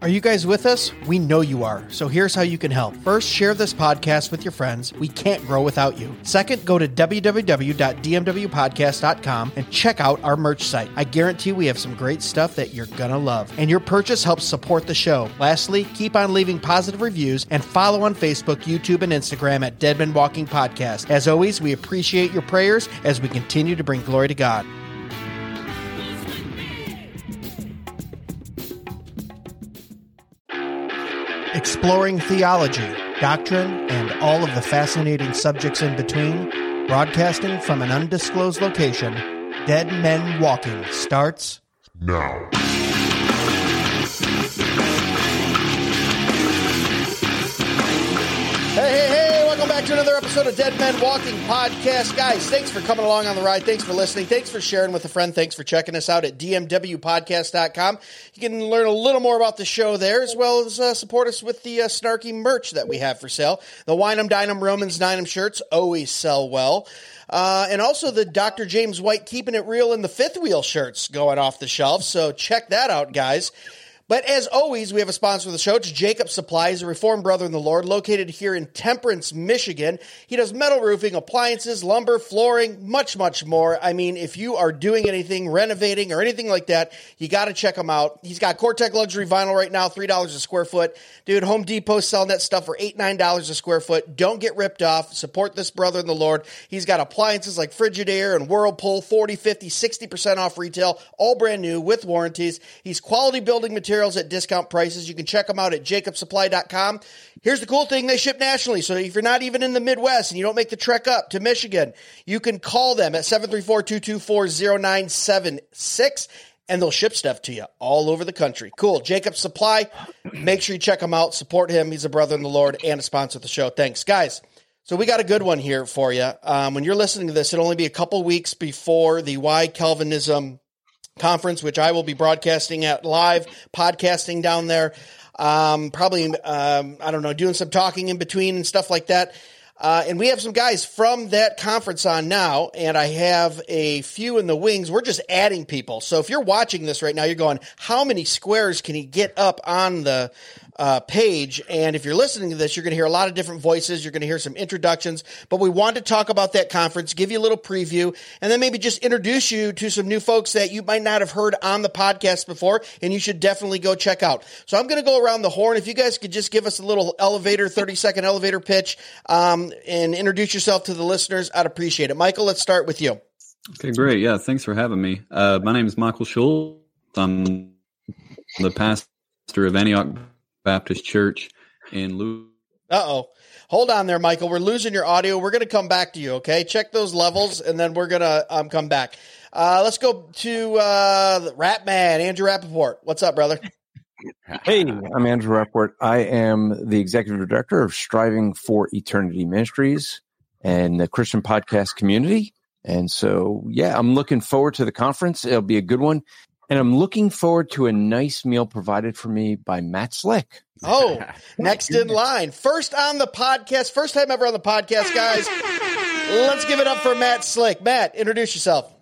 Are you guys with us? We know you are. So here's how you can help. First, share this podcast with your friends. We can't grow without you. Second, go to www.dmwpodcast.com and check out our merch site. I guarantee we have some great stuff that you're going to love. And your purchase helps support the show. Lastly, keep on leaving positive reviews and follow on Facebook, YouTube, and Instagram at Dead Men Walking Podcast. As always, we appreciate your prayers as we continue to bring glory to God. Exploring theology, doctrine, and all of the fascinating subjects in between, broadcasting from an undisclosed location, Dead Men Walking starts now. Another episode of Dead Men Walking Podcast. Guys, thanks for coming along on the ride. Thanks for listening. Thanks for sharing with a friend. Thanks for checking us out at dmwpodcast.com. You can learn a little more about the show there, as well as uh, support us with the uh, snarky merch that we have for sale. The Winem Dynam Romans Ninem shirts always sell well. Uh, and also the Dr. James White Keeping It Real in the Fifth Wheel shirts going off the shelf. So check that out, guys. But as always, we have a sponsor of the show. It's Jacob Supply. He's a Reformed brother in the Lord, located here in Temperance, Michigan. He does metal roofing, appliances, lumber, flooring, much, much more. I mean, if you are doing anything, renovating or anything like that, you got to check him out. He's got COREtec luxury vinyl right now, three dollars a square foot. Dude, Home Depot selling that stuff for eight, nine dollars a square foot. Don't get ripped off. Support this brother in the Lord. He's got appliances like Frigidaire and Whirlpool, 40, 50, 60% off retail, all brand new with warranties. He's quality building at discount prices. You can check them out at jacobsupply.com. Here's the cool thing they ship nationally. So if you're not even in the Midwest and you don't make the trek up to Michigan, you can call them at 734 224 0976 and they'll ship stuff to you all over the country. Cool. Jacob Supply. Make sure you check him out. Support him. He's a brother in the Lord and a sponsor of the show. Thanks, guys. So we got a good one here for you. Um, when you're listening to this, it'll only be a couple weeks before the Why Calvinism conference, which I will be broadcasting at live, podcasting down there. Um, probably, um, I don't know, doing some talking in between and stuff like that. Uh, and we have some guys from that conference on now, and I have a few in the wings. We're just adding people. So if you're watching this right now, you're going, how many squares can he get up on the uh, page. And if you're listening to this, you're going to hear a lot of different voices. You're going to hear some introductions, but we want to talk about that conference, give you a little preview, and then maybe just introduce you to some new folks that you might not have heard on the podcast before, and you should definitely go check out. So I'm going to go around the horn. If you guys could just give us a little elevator, 30 second elevator pitch, um, and introduce yourself to the listeners, I'd appreciate it. Michael, let's start with you. Okay, great. Yeah, thanks for having me. Uh, my name is Michael Schultz. I'm the pastor of Antioch Baptist Church in Louis. Uh oh. Hold on there, Michael. We're losing your audio. We're going to come back to you, okay? Check those levels, and then we're going to um, come back. Uh, let's go to uh, Rap Man, Andrew Rappaport. What's up, brother? Hey, I'm Andrew Rappaport. I am the executive director of Striving for Eternity Ministries and the Christian podcast community. And so, yeah, I'm looking forward to the conference. It'll be a good one. And I'm looking forward to a nice meal provided for me by Matt Slick. Oh, next in line. First on the podcast. First time ever on the podcast, guys. Let's give it up for Matt Slick. Matt, introduce yourself.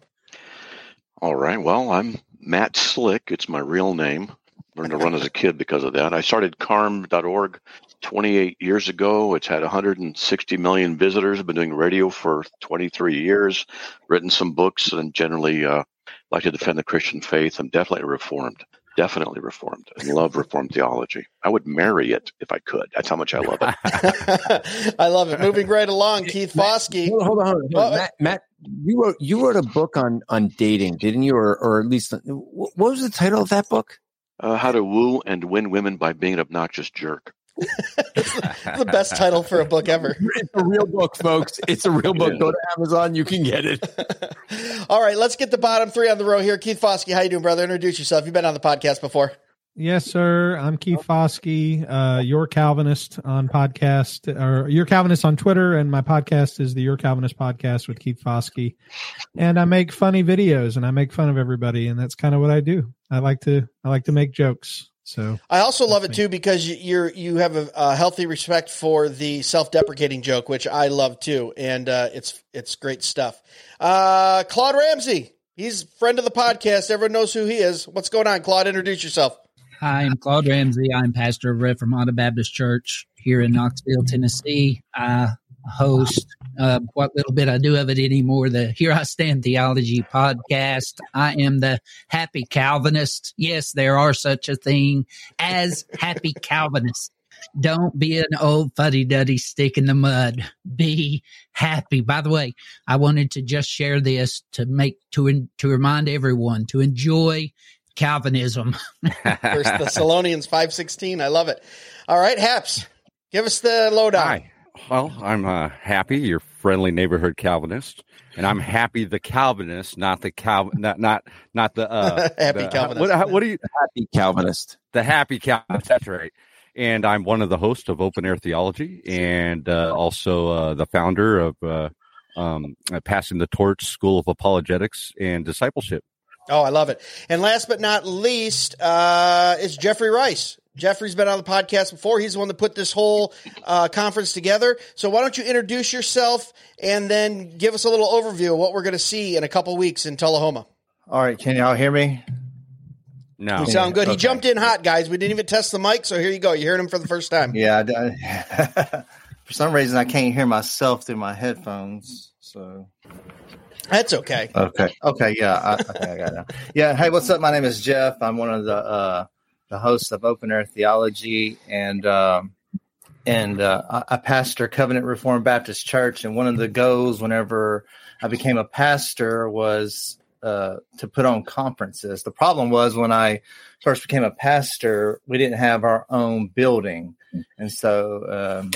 All right. Well, I'm Matt Slick. It's my real name. Learned to run as a kid because of that. I started carm.org 28 years ago. It's had 160 million visitors. I've been doing radio for 23 years, written some books, and generally uh, like to defend the Christian faith. I'm definitely reformed. Definitely reformed and love reformed theology. I would marry it if I could. That's how much I love it. I love it. Moving right along, Keith Foskey. Hold on, hold on, hold on. Matt, Matt, you wrote you wrote a book on on dating, didn't you? Or or at least what was the title of that book? Uh, how to woo and win women by being an obnoxious jerk. The best title for a book ever. It's a real book, folks. It's a real book. Go to Amazon. You can get it. All right, let's get the bottom three on the row here. Keith Foskey, how you doing, brother? Introduce yourself. You've been on the podcast before. Yes, sir. I'm Keith Foskey, uh, Your Calvinist on podcast, or Your Calvinist on Twitter, and my podcast is the Your Calvinist podcast with Keith Foskey. And I make funny videos, and I make fun of everybody, and that's kind of what I do. I like to I like to make jokes. So I also love it too because you're you have a, a healthy respect for the self-deprecating joke, which I love too, and uh, it's it's great stuff. Uh, Claude Ramsey, he's friend of the podcast. Everyone knows who he is. What's going on, Claude? Introduce yourself. Hi, I'm Claude Ramsey. I'm pastor of Reformata Baptist Church here in Knoxville, Tennessee. I host uh, what little bit I do of it anymore. The Here I Stand Theology podcast. I am the happy Calvinist. Yes, there are such a thing as happy Calvinists. Don't be an old fuddy duddy stick in the mud. Be happy. By the way, I wanted to just share this to make to to remind everyone to enjoy Calvinism. First Thessalonians five sixteen. I love it. All right, Haps, give us the lowdown. Hi. Well, I'm uh, happy, your friendly neighborhood Calvinist, and I'm happy the Calvinist, not the Cal, not not not the uh, Happy the- Calvinist. What, what do you? Happy Calvinist. The happy Calvinist. That's right. And I'm one of the hosts of Open Air Theology, and uh, also uh, the founder of uh, um, uh, Passing the Torch School of Apologetics and Discipleship. Oh, I love it. And last but not least, uh, is Jeffrey Rice. Jeffrey's been on the podcast before. He's the one that put this whole uh, conference together. So why don't you introduce yourself and then give us a little overview of what we're going to see in a couple weeks in Tullahoma. All right, can y'all hear me? No, You sound good. He jumped in hot, guys. We didn't even test the mic, so here you go. You heard him for the first time. Yeah. I- For some reason, I can't hear myself through my headphones. So That's okay. okay, okay, yeah, I, okay, I got it. Yeah. Hey, what's up? My name is Jeff. I'm one of the uh, the host of Open Air Theology, and um, and uh, pastor Covenant Reformed Baptist Church. And one of the goals, whenever I became a pastor, was uh, to put on conferences. The problem was when I first became a pastor, we didn't have our own building, and so. Um,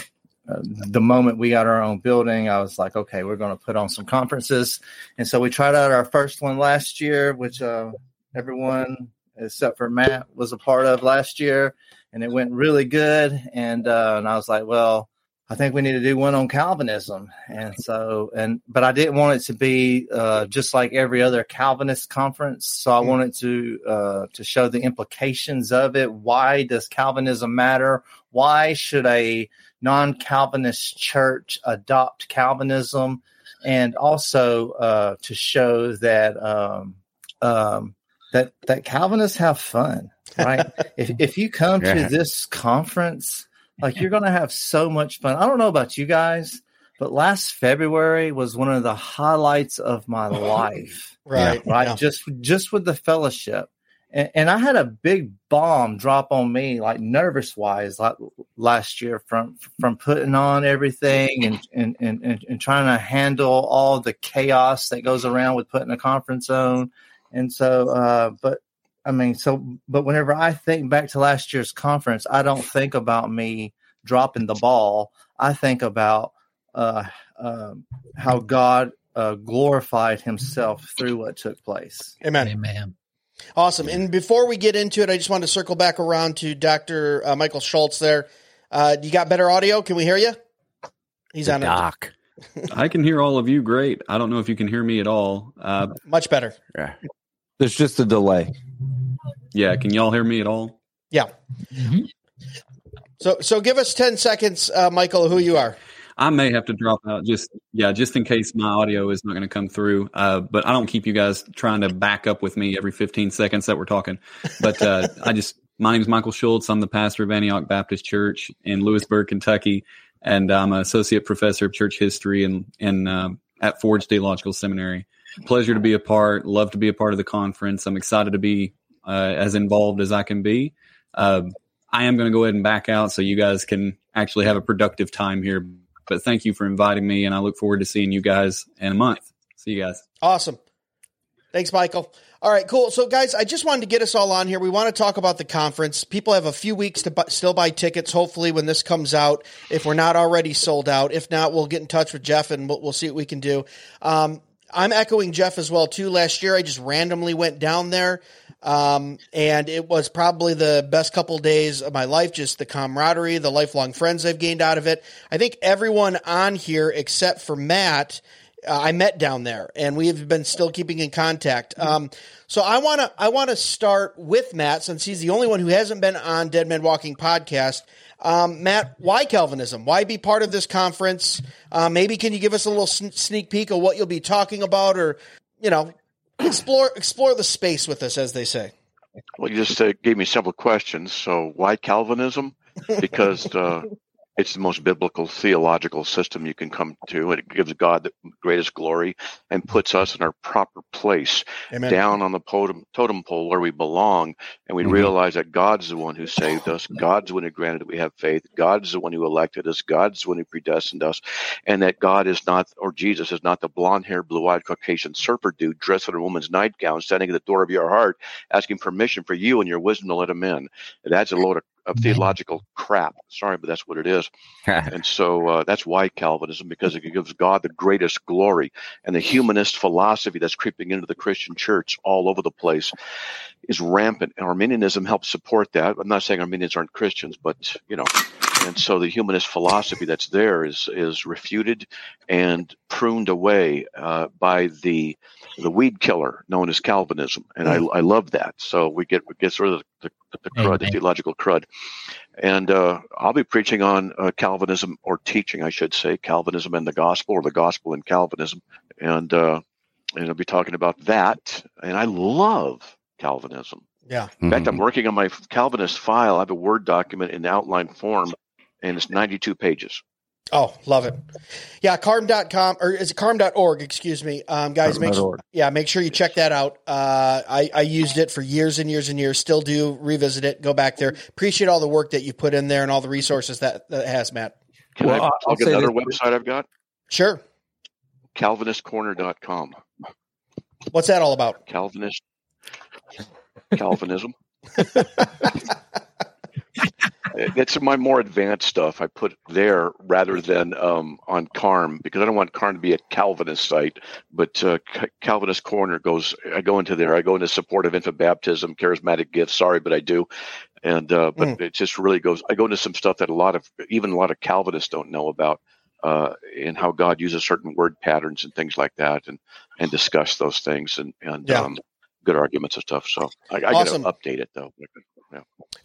uh, the moment we got our own building, I was like, okay, we're going to put on some conferences. And so we tried out our first one last year, which uh, everyone except for Matt was a part of last year, and it went really good. And uh, and I was like, well, I think we need to do one on Calvinism. And so and but I didn't want it to be uh, just like every other Calvinist conference. So I wanted to uh, to show the implications of it. Why does Calvinism matter? Why should a non-Calvinist church adopt Calvinism? And also uh, to show that um, um, that that Calvinists have fun, right? if if you come Yeah. to this conference, like you're going to have so much fun. I don't know about you guys, but last February was one of the highlights of my life. Right. Right, Yeah. just just with the fellowship, and, and I had a big bomb drop on me, like nervous wise, like last year from from putting on everything and and, and and and trying to handle all the chaos that goes around with putting a conference on, and so, uh, but I mean, so but whenever I think back to last year's conference, I don't think about me dropping the ball. I think about uh, um, how God uh, glorified Himself through what took place. Amen. Amen. Awesome. And before we get into it, I just wanted to circle back around to Dr. Uh, Michael Schultz there. Uh, you got better audio? Can we hear you? He's The on it. doc. I can hear all of you great. I don't know if you can hear me at all. Uh, Much better. Yeah. There's just a delay. yeah, can y'all hear me at all? Yeah. Mhm. So so give us 10 seconds, uh, Michael, who you are. I may have to drop out just yeah, just in case my audio is not going to come through. Uh, but I don't keep you guys trying to back up with me every 15 seconds that we're talking. But uh, I just my name is Michael Schultz. I'm the pastor of Antioch Baptist Church in Lewisburg, Kentucky, and I'm an associate professor of church history and in, uh, at Forge Theological Seminary. Pleasure to be a part. Love to be a part of the conference. I'm excited to be uh, as involved as I can be. Uh, I am going to go ahead and back out so you guys can actually have a productive time here. But thank you for inviting me, and I look forward to seeing you guys in a month. See you guys. Awesome. Thanks, Michael. All right, cool. So, guys, I just wanted to get us all on here. We want to talk about the conference. People have a few weeks to bu- still buy tickets. Hopefully, when this comes out, if we're not already sold out, if not, we'll get in touch with Jeff and we'll, we'll see what we can do. Um, I'm echoing Jeff as well too. Last year, I just randomly went down there, um, and it was probably the best couple days of my life. Just the camaraderie, the lifelong friends I've gained out of it. I think everyone on here except for Matt uh, I met down there, and we have been still keeping in contact. Um, so I want to I want to start with Matt since he's the only one who hasn't been on Dead Men Walking podcast. Um, Matt, why Calvinism? Why be part of this conference? Uh, maybe can you give us a little sn- sneak peek of what you'll be talking about, or you know, explore explore the space with us, as they say. Well, you just uh, gave me several questions. So, why Calvinism? Because uh, it's the most biblical theological system you can come to. It gives God the greatest glory and puts us in our proper place Amen. down on the totem, totem pole where we belong. And we Mhm. realize that God's the one who saved us. God's the one who granted that we have faith. God's the one who elected us. God's the one who predestined us. And that God is not, or Jesus is not the blonde haired, blue eyed Caucasian surfer dude dressed in a woman's nightgown standing at the door of your heart asking permission for you and your wisdom to let him in. That's a load of, of theological crap. Sorry, but that's what it is. And so uh, that's why Calvinism, because it gives God the greatest glory. And the humanist philosophy that's creeping into the Christian church all over the place is rampant. And Arminianism helps support that. I'm not saying Arminians aren't Christians, but you know. And so the humanist philosophy that's there is is refuted and pruned away uh, by the the weed killer known as Calvinism, and I, I love that. So we get we get rid of the, the, the crud, the theological crud, and uh, I'll be preaching on uh, Calvinism or teaching, I should say, Calvinism and the gospel, or the gospel and Calvinism, and uh, and I'll be talking about that. And I love Calvinism. Yeah. In fact, I'm working on my Calvinist file. I have a Word document in outline form, and it's 92 pages. Oh, love it. Yeah, carm.com or is it carm.org, excuse me. Um, guys, make sure, yeah, make sure you check that out. Uh, I, I used it for years and years and years, still do revisit it, go back there. Appreciate all the work that you put in there and all the resources that, that it has, Matt. Can Well, I I'll plug say another this- website I've got? Sure. CalvinistCorner.com. What's that all about? Calvinist. Calvinism. It's my more advanced stuff I put there rather than um, on Carm because I don't want Carm to be a Calvinist site. But uh, Ca- Calvinist Corner goes. I go into there. I go into support of infant baptism, charismatic gifts. Sorry, but I do. And uh, but it just really goes. I go into some stuff that a lot of even a lot of Calvinists don't know about. Uh, and how God uses certain word patterns and things like that, and and discuss those things and and Yeah. um, good arguments and stuff. So I, I Awesome. got to update it though.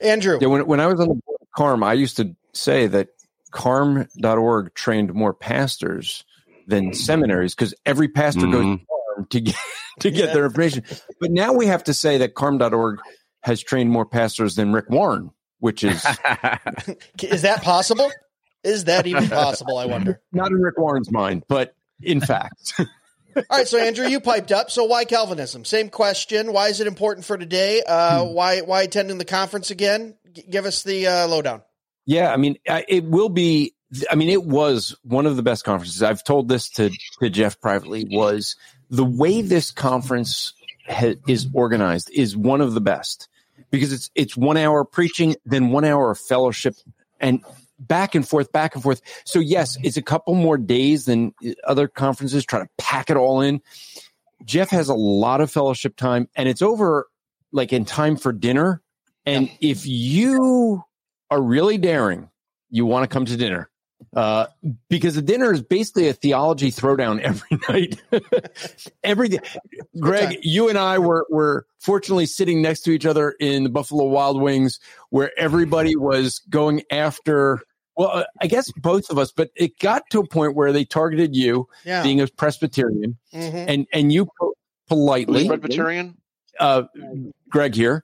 Andrew. Yeah, when, when I was on the board of CARM, I used to say that CARM.org trained more pastors than mm. seminaries because every pastor goes mm-hmm. to CARM to get to get their information. But now we have to say that CARM.org has trained more pastors than Rick Warren, which is Is that possible? Is that even possible? I wonder. not in Rick Warren's mind, but in fact. All right, so Andrew, you piped up. So why Calvinism? Same question. Why is it important for today? Uh, why why attending the conference again? G- give us the uh, lowdown. Yeah, I mean, I- it will be. I mean, it was one of the best conferences. I've told this to to Jeff privately. Was the way this conference ha- is organized is one of the best because it's it's one hour preaching, then one hour of fellowship, and back and forth, back and forth. So yes, mm-hmm. it's a couple more days than other conferences. Try to pack it all in. Jeff has a lot of fellowship time, and it's over like in time for dinner. And if you are really daring, you want to come to dinner. Uh, because the dinner is basically a theology throwdown every night. every day. Greg, you and I were were fortunately sitting next to each other in the Buffalo Wild Wings, where everybody was going after. Well, uh, I guess both of us, but it got to a point where they targeted you, Yeah. being a Presbyterian, Mhm. and and you politely, Presbyterian? uh, Greg here,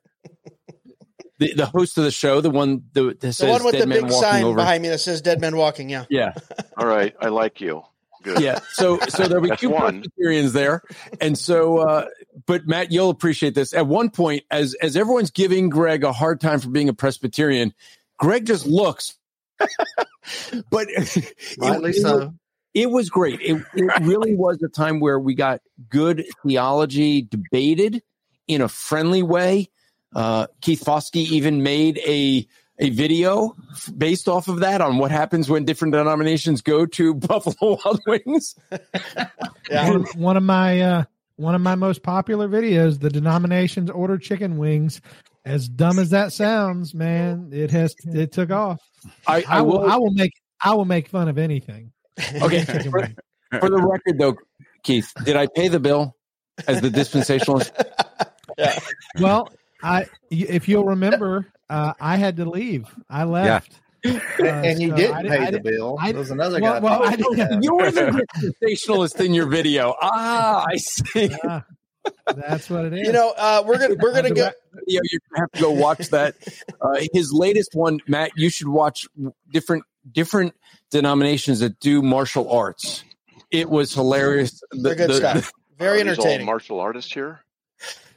the, the host of the show, the one that, that says The one with "Dead the Man big Walking sign Over." behind me that says "Dead Man Walking." Yeah. Yeah, All right, I like you. Good. yeah. So so there'll be That's two one. Presbyterians there, and so uh, but Matt, you'll appreciate this. At one point, as as everyone's giving Greg a hard time for being a Presbyterian, Greg just looks. but it- Rightly it- so. it was great. It, it really was a time where we got good theology debated in a friendly way. Uh, Keith Foskey even made a a video f- based off of that on what happens when different denominations go to Buffalo Wild Wings. Yeah. one, one of my uh, one of my most popular videos, the denominations order chicken wings. As dumb as that sounds, man, it has it took off. I, I will I will make I will make fun of anything. okay. For, for the record, though, Keith, did I pay the bill as the dispensationalist? Yeah. Well, I if you'll remember, uh, I had to leave. I left. Uh, and you so didn't I pay I the didn't- bill. I- there was another well- guy. well, I paying didn't- that. You were the dispensationalist in your video. Ah, I see. Uh, That's what it is. You know, uh, we're gonna we're gonna go. Video, you're gonna have to go watch that. Uh, his latest one, Matt. You should watch different different denominations that do martial arts. It was hilarious. The- They're good the- stuff. Very Are all entertaining. martial artist here.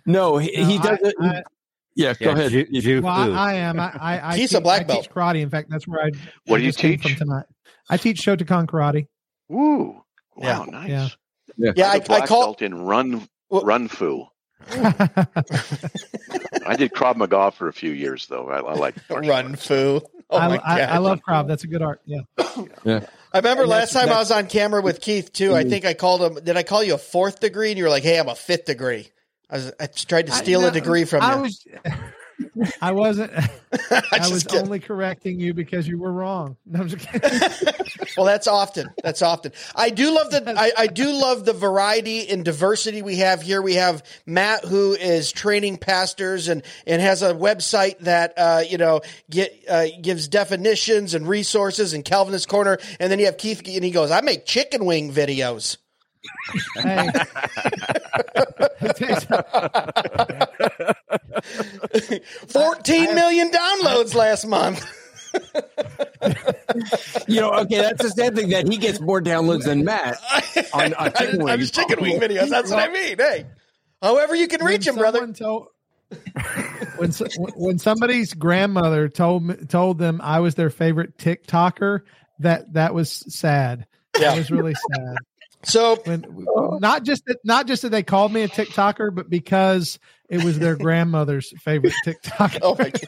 no, he, he does I- it. I- yeah, go Yeah, ahead. Ju- Ju- Well, I, I am. I, I, I He's teach, a black I belt. teach karate. In fact, that's where I. What I do you just teach? From tonight. I teach Shotokan karate. Woo! Yeah. Wow, nice. Yeah. Yeah, I'm black I call belt in run Well- run fu. I did Krav Maga for a few years though. I, I like run arts. foo. Oh I, my I, god! I love Krav. That's a good art. Yeah. yeah. I remember last time I was on camera with Keith too. I mm-hmm. think I called him. Did I call you a fourth degree? And you were like, "Hey, I'm a fifth degree." I was. I tried to steal a degree from I you. was. I wasn't. I I was kid- only correcting you because you were wrong. No, I'm just kidding. well, that's often. That's often. I do love the. I, I do love the variety and diversity we have here. We have Matt, who is training pastors and and has a website that uh, you know get uh, gives definitions and resources and Calvinist Corner, and then you have Keith, and he goes, "I make chicken wing videos." Hey. 14 million downloads last month. You know, okay, that's the sad thing that he gets more downloads than Matt on, on chicken on wings. his chicken wing videos. That's what I mean. Hey, however you can reach him, brother. Told, when when somebody's grandmother told told them I was their favorite TikToker, that that was sad. Yeah. That was really sad. So When not just that, not just that they called me a TikToker, but because it was their grandmother's favorite TikToker. Oh my God.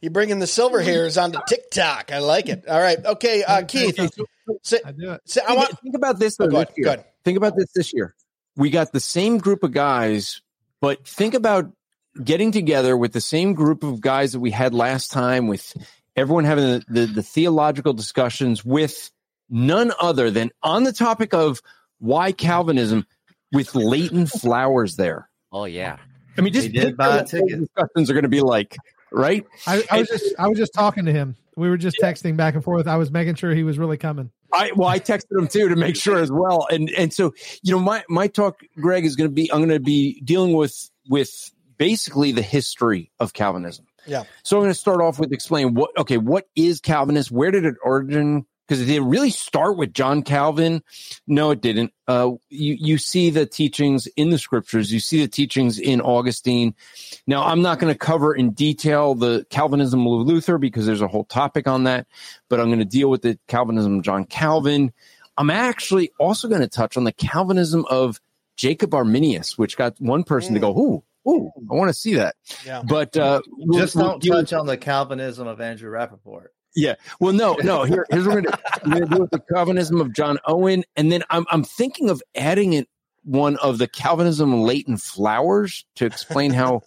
You bringing the silver hairs onto TikTok. I like it. All right. Okay, uh, Keith. So, I do it. so I want. think about this though, Oh, this year. go. Think about this this year. We got the same group of guys, but think about getting together with the same group of guys that we had last time, with everyone having the, the, the theological discussions with none other than on the topic of why Calvinism with Leighton Flowers there. Oh yeah. I mean, just did buy a ticket. discussions are going to be like, right? I, I was just I was just talking to him. We were just texting back and forth. I was making sure he was really coming. I well, I texted him too to make sure as well, and and so you know, my my talk, Greg, is going to be I'm going to be dealing with with basically the history of Calvinism. Yeah. So I'm going to start off with explain what okay, what is Calvinism? Where did it origin? Because it did it really start with John Calvin? No, it didn't. Uh, you you see the teachings in the scriptures. You see the teachings in Augustine. Now, I'm not going to cover in detail the Calvinism of Luther because there's a whole topic on that, but I'm going to deal with the Calvinism of John Calvin. I'm actually also going to touch on the Calvinism of Jacob Arminius, which got one person to go, "Ooh, ooh, I want to see that." Yeah. But uh, Just we'll don't deal- touch on the Calvinism of Andrew Rappaport. Yeah. Well, no, no. Here, here's what we're gonna, we're gonna do with the Calvinism of John Owen, and then I'm I'm thinking of adding it one of the Calvinism of Leighton Flowers to explain how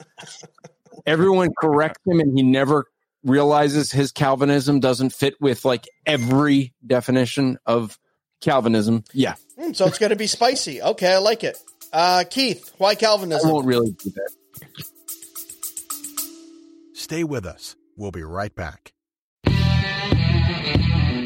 everyone corrects him and he never realizes his Calvinism doesn't fit with like every definition of Calvinism. Yeah, Hmm, so it's going to be spicy. Okay, I like it. Uh, Keith, why Calvinism? I won't really do that. Stay with us. We'll be right back.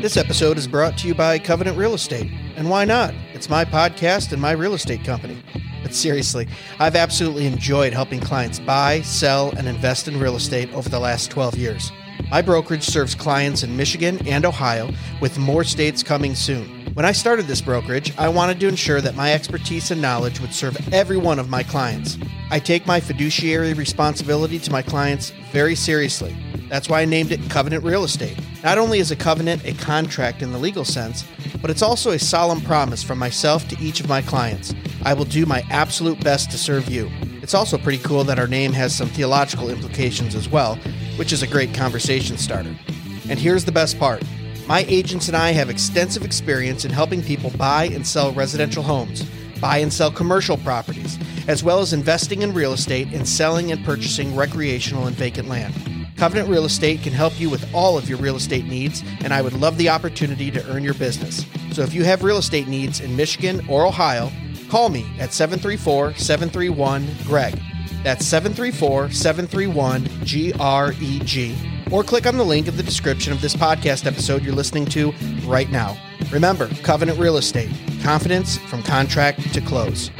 This episode is brought to you by Covenant Real Estate. And why not? It's my podcast and my real estate company. But seriously, I've absolutely enjoyed helping clients buy, sell, and invest in real estate over the last 12 years. My brokerage serves clients in Michigan and Ohio, with more states coming soon. When I started this brokerage, I wanted to ensure that my expertise and knowledge would serve every one of my clients. I take my fiduciary responsibility to my clients very seriously. That's why I named it Covenant Real Estate. Not only is a covenant a contract in the legal sense, but it's also a solemn promise from myself to each of my clients. I will do my absolute best to serve you. It's also pretty cool that our name has some theological implications as well, which is a great conversation starter. And here's the best part my agents and I have extensive experience in helping people buy and sell residential homes, buy and sell commercial properties, as well as investing in real estate and selling and purchasing recreational and vacant land. Covenant Real Estate can help you with all of your real estate needs, and I would love the opportunity to earn your business. So if you have real estate needs in Michigan or Ohio, call me at 734 731 GREG. That's 734 731 GREG or click on the link in the description of this podcast episode you're listening to right now. Remember, Covenant Real Estate, confidence from contract to close.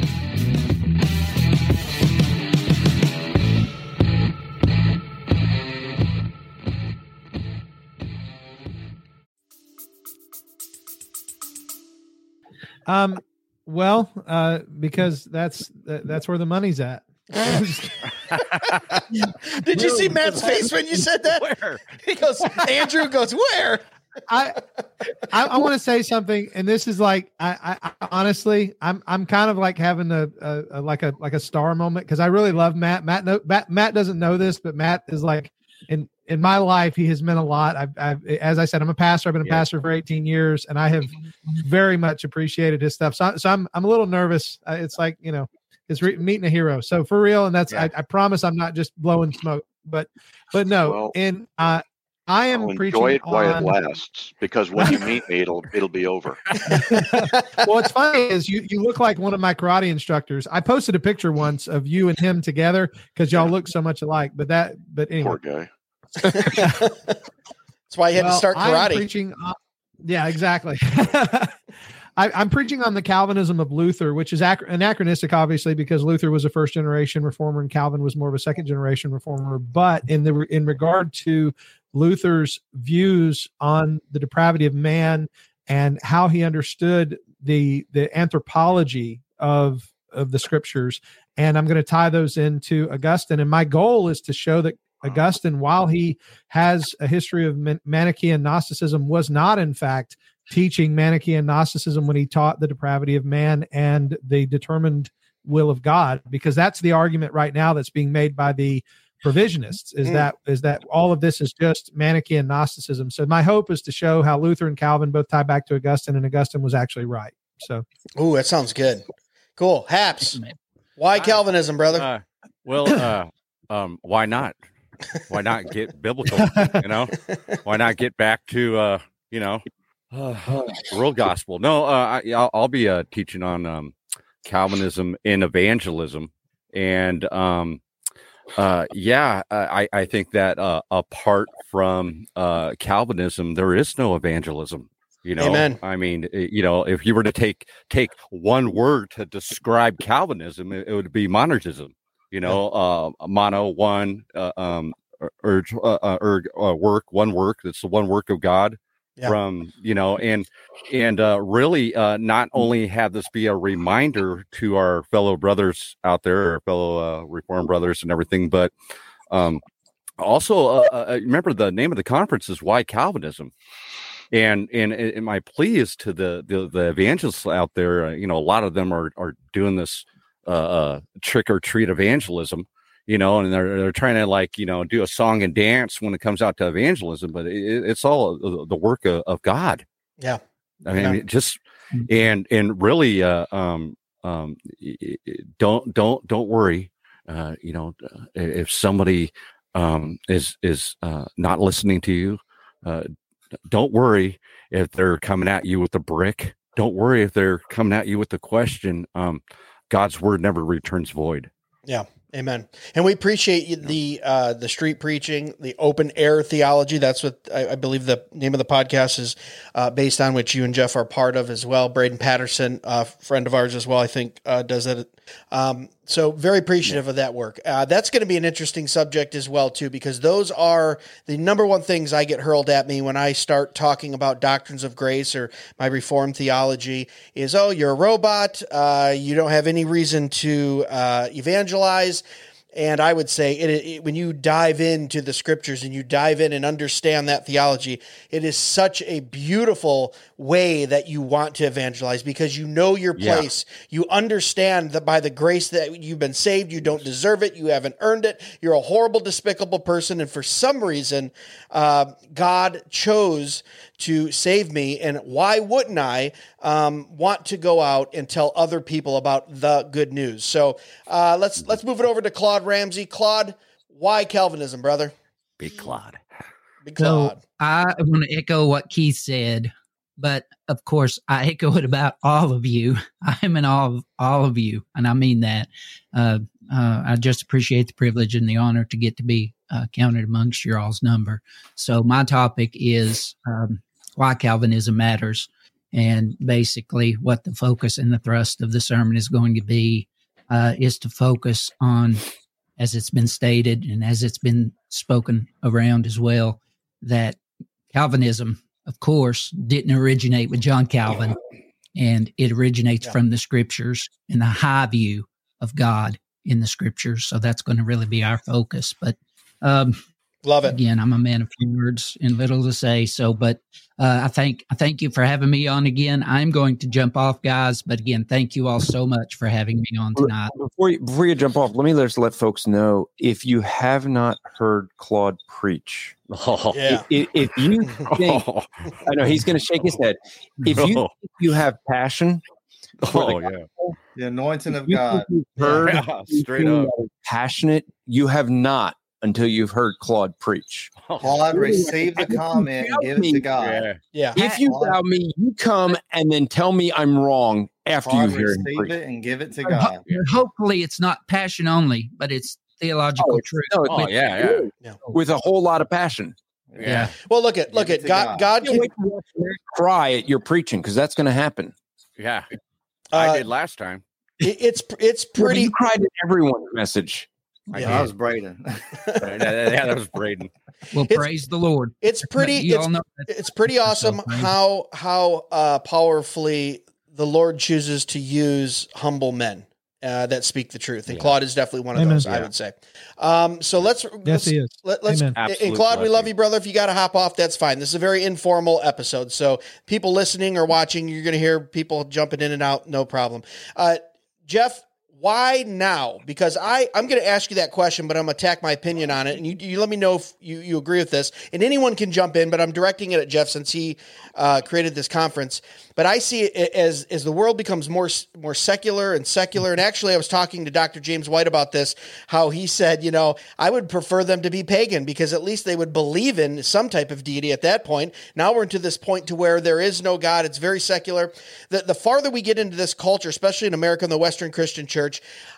Um, well, uh, because that's that's where the money's at. Did you see Matt's face when you said that? Where? He goes, Andrew goes, where? I I, I want to say something, and this is like I, I, I honestly I'm I'm kind of like having a, a, a like a like a star moment because I really love Matt. Matt, no, Matt Matt doesn't know this, but Matt is like in in my life he has meant a lot. I've, I've as I said I'm a pastor. I've been a Yeah. pastor for 18 years, and I have very much appreciated his stuff. So, so I'm I'm a little nervous. Uh, It's like you know it's re- meeting a hero. So for real, and that's Yeah. I, I promise I'm not just blowing smoke, but but no, Well, and uh, I am I'll preaching enjoy it while it on- lasts because when you meet me, it'll it'll be over. well, what's funny is you you look like one of my karate instructors. I posted a picture once of you and him together because y'all look so much alike. But that, but anyway, Poor guy. That's why you had to Well, start I am karate. preaching. on- yeah, exactly. I, I'm preaching on the Calvinism of Luther, which is ac- anachronistic, obviously, because Luther was a first generation reformer and Calvin was more of a second generation reformer. But in the in regard to Luther's views on the depravity of man and how he understood the the anthropology of of the scriptures, and I'm going to tie those into Augustine. And my goal is to show that Augustine, while he has a history of Man- Manichaean Gnosticism, was not in fact teaching Manichaean Gnosticism when he taught the depravity of man and the determined will of God, because that's the argument right now that's being made by the provisionists is Mm. that is that all of this is just Manichaean Gnosticism. So my hope is to show how Luther and Calvin both tie back to Augustine, and Augustine was actually right. So Ooh, that sounds good. Cool. Haps. Why Calvinism, brother? Uh, well, uh, um, why not? Why not get biblical? You know, why not get back to uh, you know, real gospel? No, uh, I, I'll, I'll be uh, teaching on um, Calvinism and evangelism, and um, uh, yeah, I, I think that uh, apart from uh, Calvinism, there is no evangelism. You know, Amen. I mean, eh, you know, if you were to take take one word to describe Calvinism, it, it would be monergism. You know, uh, mono one, uh, um, urge, uh, uh, uh, work one work. That's the one work of God. Yeah. From you know, and and uh, really, uh, not only have this be a reminder to our fellow brothers out there, our fellow uh, Reformed brothers and everything, but um, also uh, uh, remember the name of the conference is Why Calvinism. And and, and my plea is to the the, the evangelists out there uh, you know a lot of them are are doing this uh, uh trick or treat evangelism you know and they're they're trying to like you know do a song and dance when it comes out to evangelism but it, it's all the work of, of god Yeah. i mean Yeah. just and and really uh um um don't don't don't worry uh you know uh, if somebody um is is uh not listening to you uh don't worry if they're coming at you with a brick. Don't worry if they're coming at you with a question. Um, God's word never returns void. Yeah. Amen. And we appreciate the uh, the street preaching, the open air theology. That's what I, I believe the name of the podcast is uh, based on, which you and Jeff are part of as well. Braden Patterson, a friend of ours as well, I think uh, does that. Um, so very appreciative of that work. Uh, that's going to be an interesting subject as well too, because those are the number one things I get hurled at me when I start talking about doctrines of grace or my reformed theology. Is oh, you're a robot. Uh, you don't have any reason to uh, evangelize. And I would say it, it, when you dive into the scriptures and you dive in and understand that theology, it is such a beautiful way that you want to evangelize because you know your Yeah. place. You understand that by the grace that you've been saved, you don't deserve it. You haven't earned it. You're a horrible, despicable person. And for some reason, uh, God chose to save me. And why wouldn't I um, want to go out and tell other people about the good news? So uh, let's let's move it over to Claude Ramsey. Claude, why Calvinism, brother? Big Claude. Big So Claude. I want to echo what Keith said, but of course I echo it about all of you. I'm in all of all of you, and I mean that. Uh, uh, I just appreciate the privilege and the honor to get to be uh, counted amongst your all's number. So my topic is um, why Calvinism matters, and basically what the focus and the thrust of the sermon is going to be uh, is to focus on, as it's been stated and as it's been spoken around as well, that Calvinism, of course, didn't originate with John Calvin. and it originates Yeah. from the scriptures and the high view of God in the scriptures. So that's going to really be our focus. But um, Love it. again, I'm a man of few words and little to say. So, but uh, I thank I thank you for having me on again. I'm going to jump off, guys. But again, thank you all so much for having me on tonight. Before you, before you jump off, let me just let folks know if you have not heard Claude preach, Oh, Yeah. if, if you think, I know he's going to shake his head. If you no. think you have passion, oh the yeah, The anointing of God. heard yeah, straight up. passionate, you have not until you've heard Claude preach. Claude, receive the comment give it to God. Yeah, Yeah. If you Claude- allow me, you come and then tell me I'm wrong after Claude, you hear him receive preach. it and give it to Ho- God. Hopefully, it's not passion only, but it's theological Oh, truth. No, Oh, it's yeah, yeah. with a whole lot of passion. yeah, Well, look at look at God. God. God Can't wait to cry at your preaching because that's going to happen. yeah. Uh, I did last time. it's it's Yeah, but pretty. You cried at everyone's message. I Yeah. That was Braden. yeah, yeah, that was Braden. Well, It's- praise the Lord. It's pretty. You It's all know it's pretty That's so awesome how how uh, powerfully the Lord chooses to use humble men uh, that speak the truth, and Yeah. Claude is definitely one of Amen. those. I would say. Um, so let's Yes, let's, he is. let, us and Absolute Claude, we love you, brother. If you got to hop off, that's fine. This is a very informal episode, so people listening or watching, you're going to hear people jumping in and out. No problem. Uh, Jeff, why now? Because I I'm going to ask you that question, but I'm going to attack my opinion on it, and you, you let me know if you you agree with this. And anyone can jump in, but I'm directing it at Jeff since he uh, created this conference. But I see it as as the world becomes more more secular and secular. And actually, I was talking to Dr. James White about this. How he said, you know, I would prefer them to be pagan because at least they would believe in some type of deity at that point. Now we're into this point to where there is no God. It's very secular. The the farther we get into this culture, especially in America and the Western Christian Church,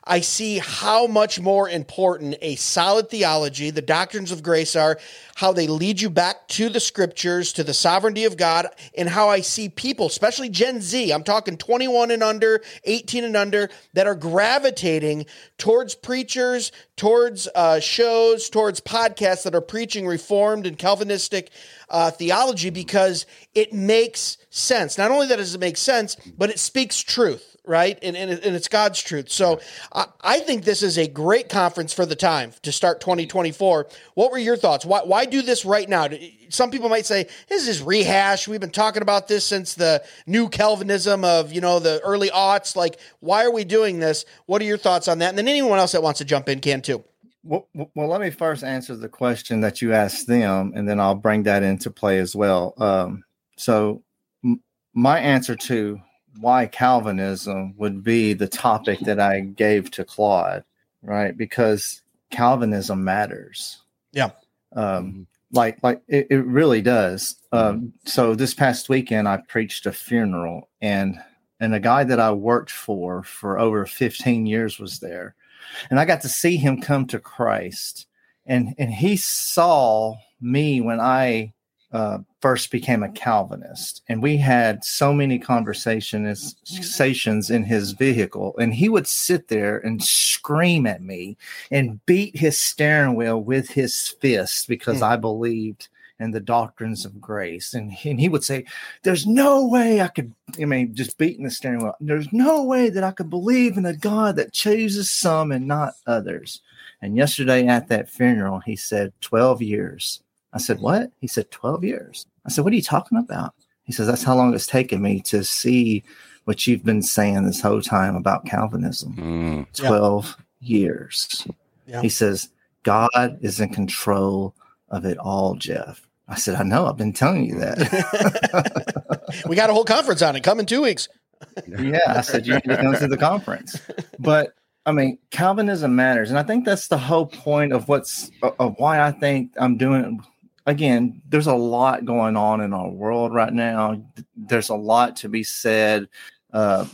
I see how much more important a solid theology, the doctrines of grace are, how they lead you back to the scriptures, to the sovereignty of God, and how I see people, especially Gen Z, I'm talking 21 and under, 18 and under, that are gravitating towards preachers, towards uh, shows, towards podcasts that are preaching reformed and Calvinistic uh, theology because it makes sense. Not only that does it make sense, but it speaks truth right? And, and, and it's God's truth. So I, I think this is a great conference for the time to start 2024. What were your thoughts? Why, why do this right now? Some people might say, this is rehash. We've been talking about this since the new Calvinism of, you know, the early aughts. Like, why are we doing this? What are your thoughts on that? And then anyone else that wants to jump in can too. Well, well, let me first answer the question that you asked them, and then I'll bring that into play as well. Um, so, m- my answer to why Calvinism would be the topic that I gave to Claude, right? Because Calvinism matters. Yeah. Um, like, like it, it really does. Um, so this past weekend, I preached a funeral, and and a guy that I worked for for over 15 years was there, and I got to see him come to Christ, and and he saw me when I uh, first became a Calvinist, and we had so many conversations in his vehicle, and he would sit there and scream at me and beat his steering wheel with his fist because Hmm. I believed in the doctrines of grace, and he, and he would say, "There's no way I could." I mean, just beating the steering wheel. There's no way that I could believe in a God that chooses some and not others. And yesterday at that funeral, he said, 12 years. I said, What? He said, 12 years. I said, What are you talking about? He says, That's how long it's taken me to see what you've been saying this whole time about Calvinism. Mm. Yeah. 12 years. Yeah. He says, God is in control of it all, Jeff. I said, I know. I've been telling you that. we got a whole conference on it. Come in two weeks. yeah, I said you need to come to the conference. But I mean, Calvinism matters, and I think that's the whole point of what's of why I think I'm doing. Again, there's a lot going on in our world right now. There's a lot to be said. Uh,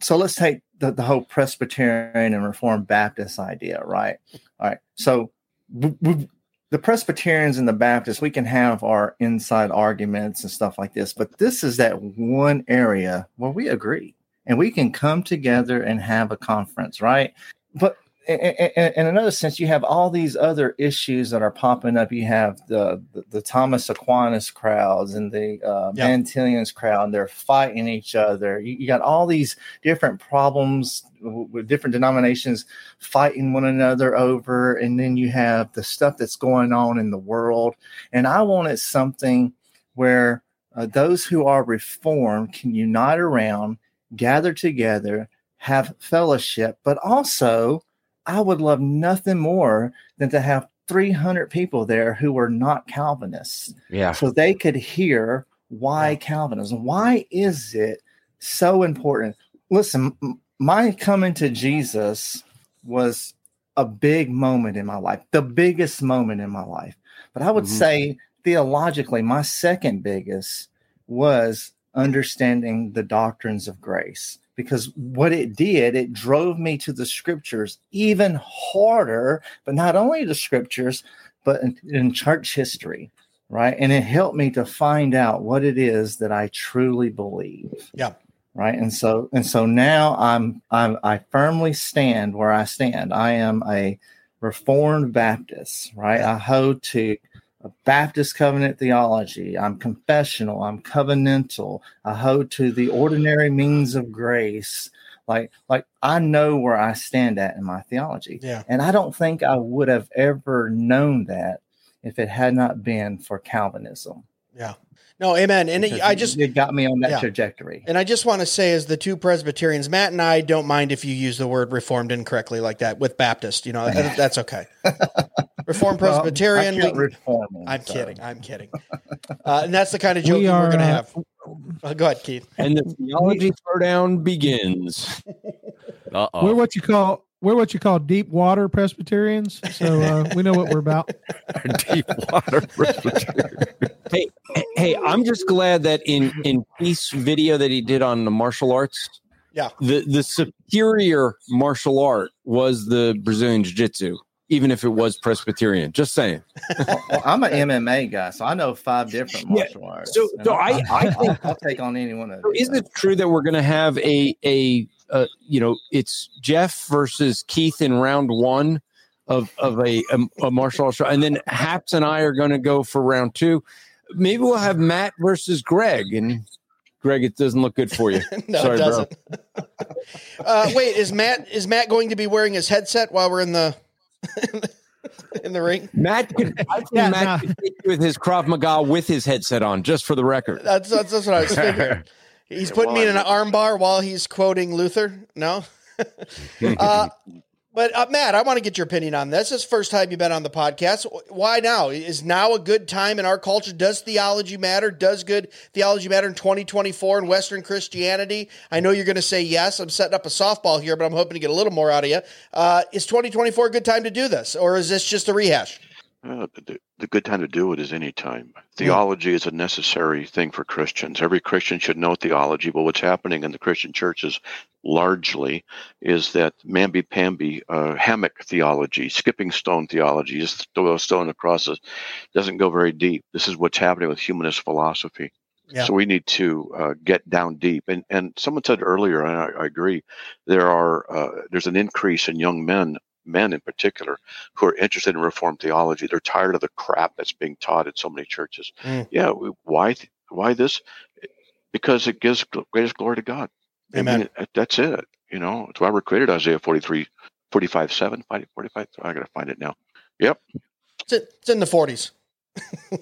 so let's take the, the whole Presbyterian and Reformed Baptist idea, right? All right. So we, we, the Presbyterians and the Baptists, we can have our inside arguments and stuff like this, but this is that one area where we agree and we can come together and have a conference, right? But in another sense, you have all these other issues that are popping up. You have the the, the Thomas Aquinas crowds and the uh, yeah. Van Tillians crowd, and they're fighting each other. You, you, got all these different problems with different denominations fighting one another over, and then you have the stuff that's going on in the world. And I wanted something where uh, those who are reformed can unite around, gather together, have fellowship, but also I would love nothing more than to have 300 people there who were not Calvinists. Yeah. So they could hear why yeah. Calvinism, why is it so important? Listen, my coming to Jesus was a big moment in my life, the biggest moment in my life. But I would mm-hmm. say theologically, my second biggest was understanding the doctrines of grace because what it did, it drove me to the scriptures even harder, but not only the scriptures, but in, in, church history, right? And it helped me to find out what it is that I truly believe. Yeah. Right. And so and so now I'm I'm I firmly stand where I stand. I am a reformed Baptist, right? I hold to a Baptist covenant theology. I'm confessional. I'm covenantal. I hold to the ordinary means of grace. Like, like I know where I stand at in my theology. Yeah. And I don't think I would have ever known that if it had not been for Calvinism. Yeah. No, amen. And it, I just it got me on that yeah. trajectory. And I just want to say, as the two Presbyterians, Matt and I don't mind if you use the word reformed incorrectly like that with Baptist. You know, that's okay. Reformed Presbyterian. Well, reform I'm so. kidding. I'm kidding. Uh, and that's the kind of joke we are, we're going to have. Uh, go ahead, Keith. And the theology throwdown begins. Uh-oh. We're what you call we're what you call deep water Presbyterians, so uh, we know what we're about. deep water Presbyterians. hey, hey, I'm just glad that in in Keith's video that he did on the martial arts, yeah, the the superior martial art was the Brazilian Jiu Jitsu even if it was Presbyterian. Just saying. well, I'm an MMA guy, so I know five different martial yeah. arts. So, so I, I, think I'll take on any one of. So is it true that we're going to have a a uh, you know it's Jeff versus Keith in round one of of a a, a martial arts show, and then Haps and I are going to go for round two. Maybe we'll have Matt versus Greg and. Greg, it doesn't look good for you. no, Sorry, it doesn't. uh, wait, is Matt is Matt going to be wearing his headset while we're in the in the ring. Matt could, I think yeah, Matt could with his Krav Maga with his headset on, just for the record. That's that's, that's what I was thinking. He's putting me in an armbar while he's quoting Luther. No. uh, but uh, Matt, I want to get your opinion on this. This first time you've been on the podcast. Why now? Is now a good time in our culture? Does theology matter? Does good theology matter in 2024 in Western Christianity? I know you're going to say yes. I'm setting up a softball here, but I'm hoping to get a little more out of you. Uh, is 2024 a good time to do this, or is this just a rehash? Uh, the, the, good time to do it is any time. Theology mm. is a necessary thing for Christians. Every Christian should know theology, but what's happening in the Christian churches largely is that mamby-pamby uh, hammock theology, skipping stone theology, just throw a stone across it, doesn't go very deep. This is what's happening with humanist philosophy. Yeah. So we need to uh, get down deep. And and someone said earlier, and I, I agree, there are uh, there's an increase in young men men in particular who are interested in reformed theology. They're tired of the crap that's being taught in so many churches. Mm. Yeah, why why this? Because it gives greatest glory to God. Amen. I mean, that's it. You know, it's why we're created Isaiah 43, 45, 7, 45. I got to find it now. Yep. It's in the 40s.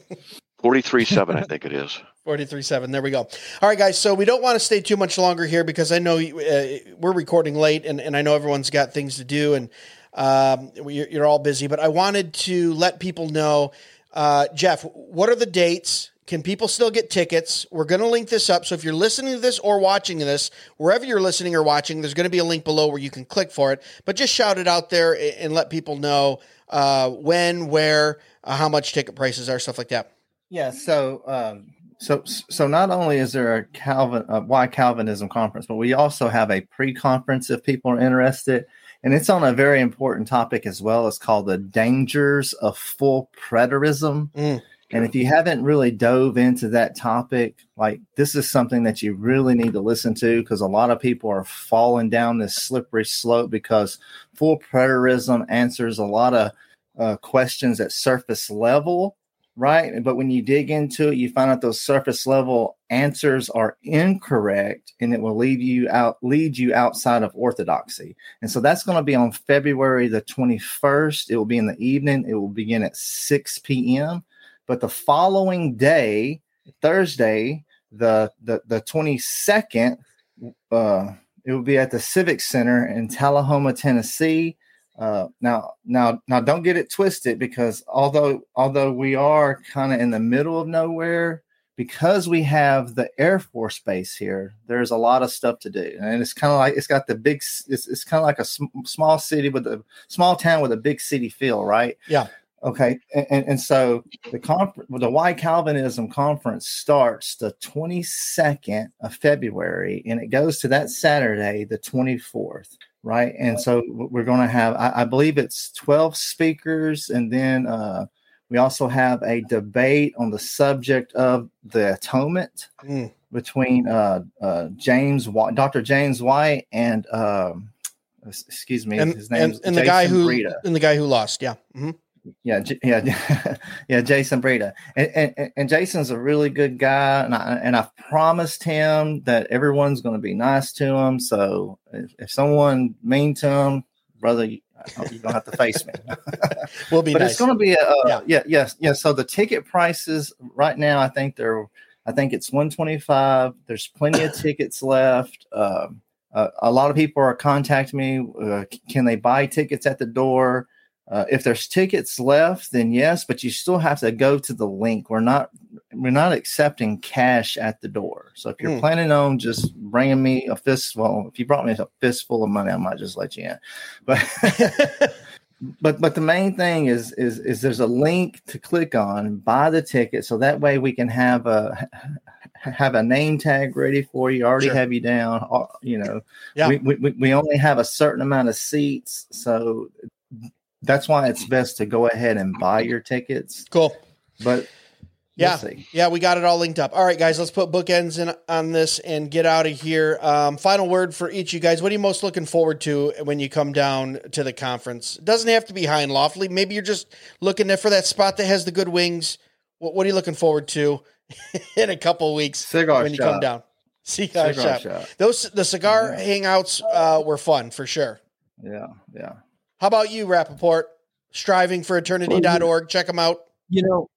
43 7, I think it is. 43 7. There we go. All right, guys. So we don't want to stay too much longer here because I know uh, we're recording late and, and I know everyone's got things to do. And um, you're, all busy, but I wanted to let people know, uh, Jeff, what are the dates? Can people still get tickets? We're going to link this up. So if you're listening to this or watching this, wherever you're listening or watching, there's going to be a link below where you can click for it. But just shout it out there and let people know uh, when, where, uh, how much ticket prices are, stuff like that. Yeah. So, um, so, so not only is there a Calvin, uh, why Calvinism conference, but we also have a pre-conference if people are interested and it's on a very important topic as well. It's called the dangers of full preterism. Mm. And if you haven't really dove into that topic, like this is something that you really need to listen to because a lot of people are falling down this slippery slope because full preterism answers a lot of uh, questions at surface level, right? But when you dig into it, you find out those surface level answers are incorrect, and it will lead you out lead you outside of orthodoxy. And so that's going to be on February the twenty first. It will be in the evening. It will begin at six p.m. But the following day, Thursday, the the the twenty second, uh, it will be at the Civic Center in Tullahoma, Tennessee. Uh, now, now, now, don't get it twisted because although although we are kind of in the middle of nowhere, because we have the Air Force Base here, there's a lot of stuff to do, and it's kind of like it's got the big. It's, it's kind of like a sm- small city with a small town with a big city feel, right? Yeah. Okay, and, and, and so the conference, the Why Calvinism conference starts the 22nd of February, and it goes to that Saturday, the 24th, right? And so we're going to have, I, I, believe it's 12 speakers, and then uh, we also have a debate on the subject of the atonement Mm. between uh, uh, James, Dr. James White, and um, excuse me, And, his and, and the guy who and the guy who lost. Yeah. hmm yeah, yeah, yeah, Jason Breida, and, and and Jason's a really good guy, and I and I've promised him that everyone's going to be nice to him. So if, if someone mean to him, brother, you, you're gonna have to face me. We'll be but nice. it's going to be a uh, Yeah. yeah. yes, yes. So the ticket prices right now, I think they're, I think it's 125. There's plenty of tickets left. Um, uh, a lot of people are contacting me. Uh, can they buy tickets at the door? Uh, if there's tickets left, then yes, but you still have to go to the link. We're not we're not accepting cash at the door. So if you're Hmm. planning on just bringing me a fist, well, if you brought me a fistful of money, I might just let you in. But but but the main thing is is is there's a link to click on buy the ticket, so that way we can have a have a name tag ready for you. Already Sure. have you down. uh, You know, Yeah. we we- we only have a certain amount of seats, so that's why it's best to go ahead and buy your tickets. Cool. But Yeah. we'll. Yeah, we got it all linked up. All right, guys, let's put bookends in on this and get out of here. Um, final word for each of you guys. What are you most looking forward to when you come down to the conference? It doesn't have to be high and lofty. Maybe you're just looking for that spot that has the good wings. What, what are you looking forward to in a couple of weeks Cigar when you come down? Cigar, Cigar shop. shop. Those the cigar hangouts uh, were fun for sure. Yeah, yeah. How about you, Rappaport? Striving for eternity.org. Check them out. You know,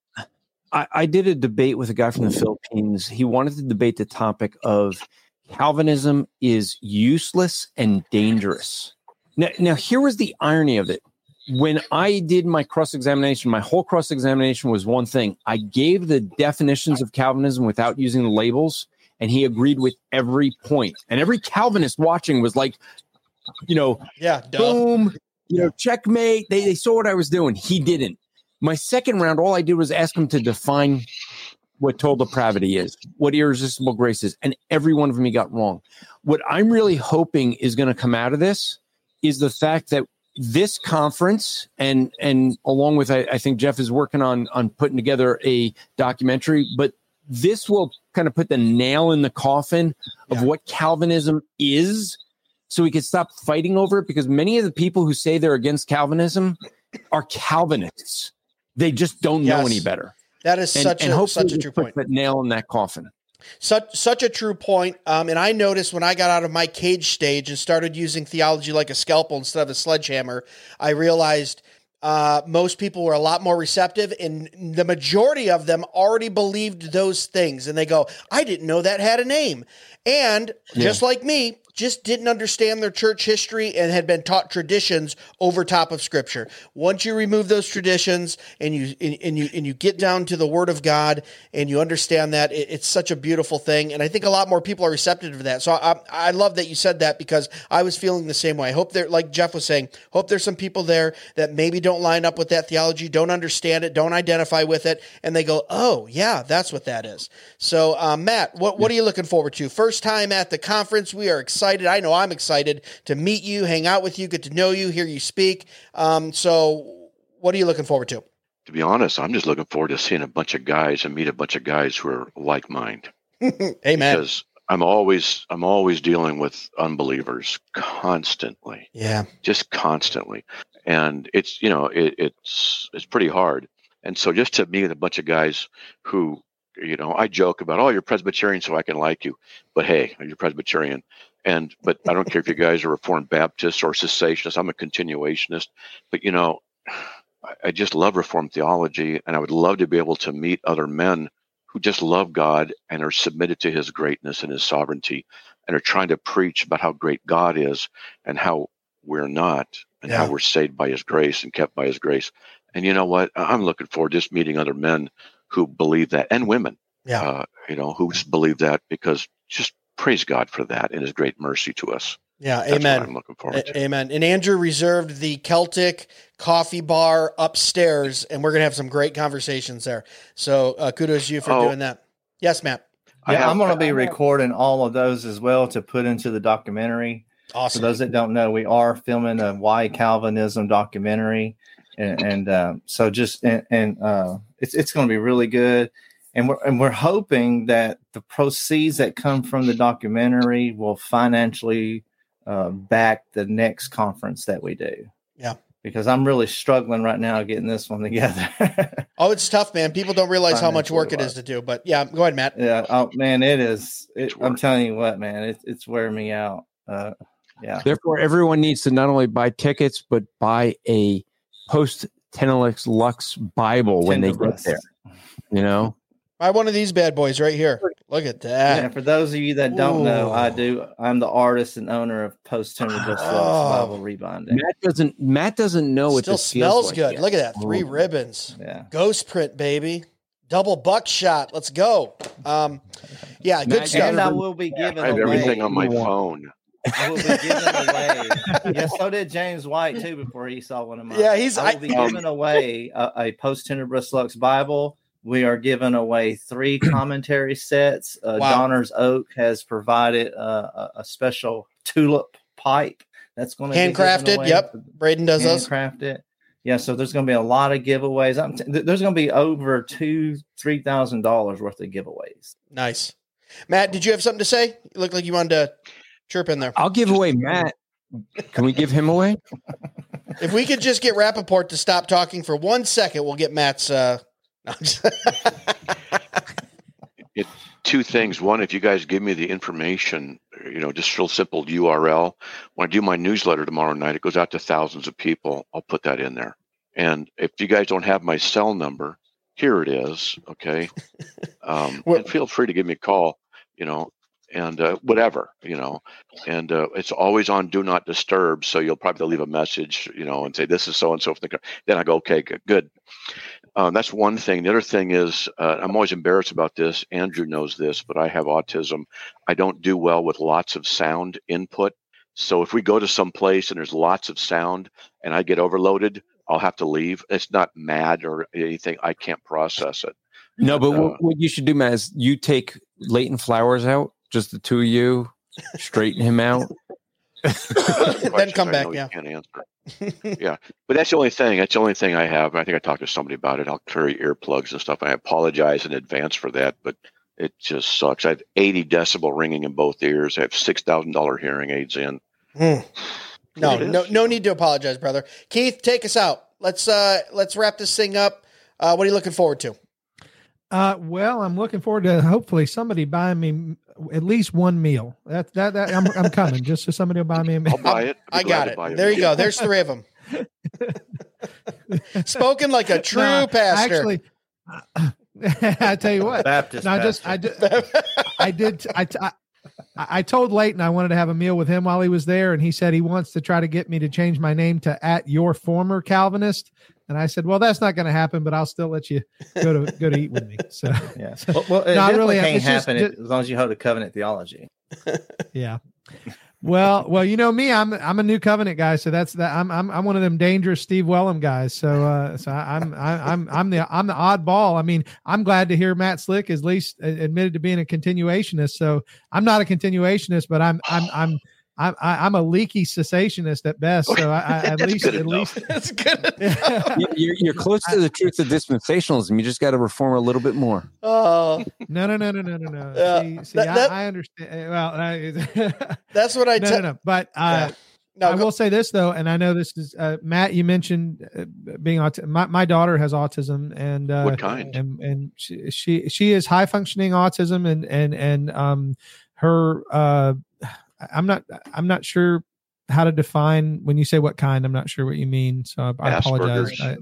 I, I did a debate with a guy from the Philippines. He wanted to debate the topic of Calvinism is useless and dangerous. Now, now here was the irony of it. When I did my cross examination, my whole cross examination was one thing. I gave the definitions of Calvinism without using the labels, and he agreed with every point. And every Calvinist watching was like, you know, Yeah, duh. boom, you know, checkmate. They, they saw what I was doing. He didn't. My second round, all I did was ask him to define what total depravity is, what irresistible grace is, and every one of them he got wrong. What I'm really hoping is going to come out of this is the fact that this conference and and along with I, I think Jeff is working on on putting together a documentary, but this will kind of put the nail in the coffin of Yeah. what Calvinism is so we could stop fighting over it because many of the people who say they're against Calvinism are Calvinists. They just don't know any better. That is And, such and a such a true point. that nail in that coffin. Such such a true point. Um, and I noticed when I got out of my cage stage and started using theology like a scalpel instead of a sledgehammer, I realized uh, most people were a lot more receptive, and the majority of them already believed those things. And they go, "I didn't know that had a name," and just like me. Just didn't understand their church history and had been taught traditions over top of scripture. Once you remove those traditions and you and, and you and you get down to the word of God and you understand that it, it's such a beautiful thing, and I think a lot more people are receptive to that. So I, I love that you said that because I was feeling the same way. I hope there, like Jeff was saying, hope there's some people there that maybe don't line up with that theology, don't understand it, don't identify with it, and they go, "Oh, yeah, that's what that is." So, um, Matt, what what are you looking forward to? First time at the conference, we are excited. I know I'm excited to meet you, hang out with you, get to know you, hear you speak. Um, so, what are you looking forward to? to be honest, I'm just looking forward to seeing a bunch of guys and meet a bunch of guys who are like minded. Amen. Because I'm always I'm always dealing with unbelievers constantly, Yeah. just constantly, and it's you know it, it's it's pretty hard. And so just to meet a bunch of guys who you know I joke about oh you're Presbyterian so I can like you, but hey you're Presbyterian, and but I don't care if you guys are Reformed Baptists or cessationist. I'm a continuationist, but you know. I- I just love Reformed theology, and I would love to be able to meet other men who just love God and are submitted to his greatness and his sovereignty and are trying to preach about how great God is and how we're not and Yeah. how we're saved by his grace and kept by his grace. And you know what? I'm looking forward to just meeting other men who believe that and women, Yeah. uh, you know, who believe that because just praise God for that and his great mercy to us. Yeah. That's what Amen. I'm looking forward to. A- Amen. And Andrew reserved the Celtic coffee bar upstairs, and we're going to have some great conversations there. So uh, kudos to you for Oh. doing that. Yes, Matt. Yeah, have- I'm going to be recording all of those as well to put into the documentary. Awesome. For those that don't know, we are filming a why Calvinism documentary, and, and um, so just and, and uh, it's it's going to be really good. And we're and we're hoping that the proceeds that come from the documentary will financially uh, back the next conference that we do. Yeah. because I'm really struggling right now getting this one together. Oh, it's tough, man. People don't realize how much work it is to do. But yeah, go ahead, Matt. yeah, oh man, it is. It, I'm telling you what, man, it, it's wearing me out. Uh, yeah. Therefore, everyone needs to not only buy tickets but buy a post Tenebris Lux Bible when they get there. You know, Buy one of these bad boys right here. Look at Yeah, that. for those of you that don't know, I do. I'm the artist and owner of Post Tenebris Lux Oh. Bible Rebinding. Matt doesn't. Matt doesn't know what Still this feels smells like good. yet. Look at that. Three Oh. ribbons. Yeah. Ghost print, baby. Double buckshot. Let's go. Um, yeah, good Matt, stuff. And I will be giving I have away. everything on my phone. I will be giving away. yeah, so did James White too before he saw one of mine. Yeah, he's- I will be I- giving away a, a Post Tenebris Lux Bible. We are giving away three commentary sets. Uh, Wow. Donner's Oak has provided uh, a, a special tulip pipe that's going to Handcrafted, yep. Braden does those. handcrafted. Yeah, so there's going to be a lot of giveaways. I'm t- there's going to be over two, three thousand dollars worth of giveaways. Nice. Matt, did you have something to say? You look like you wanted to chirp in there. I'll give away Matt. Can we give him away? If we could just get Rappaport to stop talking for one second, we'll get Matt's. Uh, no, I'm two things. One, if you guys give me the information, you know, just real simple URL. When I do my newsletter tomorrow night, it goes out to thousands of people. I'll put that in there. And if you guys don't have my cell number, here it is. Okay. Um, Well- and feel free to give me a call, you know, and uh, whatever, you know, and uh, it's always on do not disturb. So you'll probably leave a message, you know, and say, this is so and so. from the car Then I go, okay, good. Um, that's one thing. The other thing is, uh, I'm always embarrassed about this. Andrew knows this, but I have autism. I don't do well with lots of sound input. So if we go to some place and there's lots of sound and I get overloaded, I'll have to leave. It's not mad or anything. I can't process it. No, but Uh, what, what you should do, Matt, is you take Leighton Flowers out, just the two of you, straighten him out. then come I back. Yeah. Can't answer. yeah, but that's the only thing. That's the only thing I have. I think I talked to somebody about it. I'll carry earplugs and stuff. I apologize in advance for that, but it just sucks. I have 80 decibel ringing in both ears. I have six thousand dollar hearing aids in. Hmm. No, no, no need to apologize, brother. Keith, take us out. Let's uh let's wrap this thing up. Uh, what are you looking forward to? Uh, well, I'm looking forward to hopefully somebody buying me at least one meal. That that, that I'm, I'm coming just so somebody will buy me a meal. I'll buy it. I'd I be glad got it. There you go. There's three of them. Spoken like a true No, pastor. Actually, I tell you what. Baptist. No, I just I did I did I, I I told Leighton I wanted to have a meal with him while he was there, and he said he wants to try to get me to change my name to at your former Calvinist. And I said, well, that's not going to happen, but I'll still let you go to go to eat with me. So Yeah. Well, well it No, I definitely really- can't it's just- happen if- as long as you hold a covenant theology. yeah. Well, well, you know me, I'm I'm a new covenant guy, so that's that. I'm I'm I'm one of them dangerous Steve Wellum guys. So uh, so I, I'm I, I'm I'm the I'm the oddball. I mean, I'm glad to hear Matt Slick is at least uh, admitted to being a continuationist. So I'm not a continuationist, but I'm I'm I'm I'm I, I'm a leaky cessationist at best. So I, I at least at enough. least That's good. You- You're, you're close to the truth of dispensationalism. You just got to reform a little bit more. Oh, no no no no no no no. Yeah, see, see that- I, that- I understand. Well, I, that's what I no, tell. no no. But uh, Yeah. No, I go- will say this though, and I know this is uh, Matt. You mentioned uh, being autism. My, my daughter has autism, and uh, What kind? and and she, she she is high functioning autism, and and and um her uh I'm not I'm not sure how to define when you say what kind. I'm not sure what you mean, so I, I apologize. I,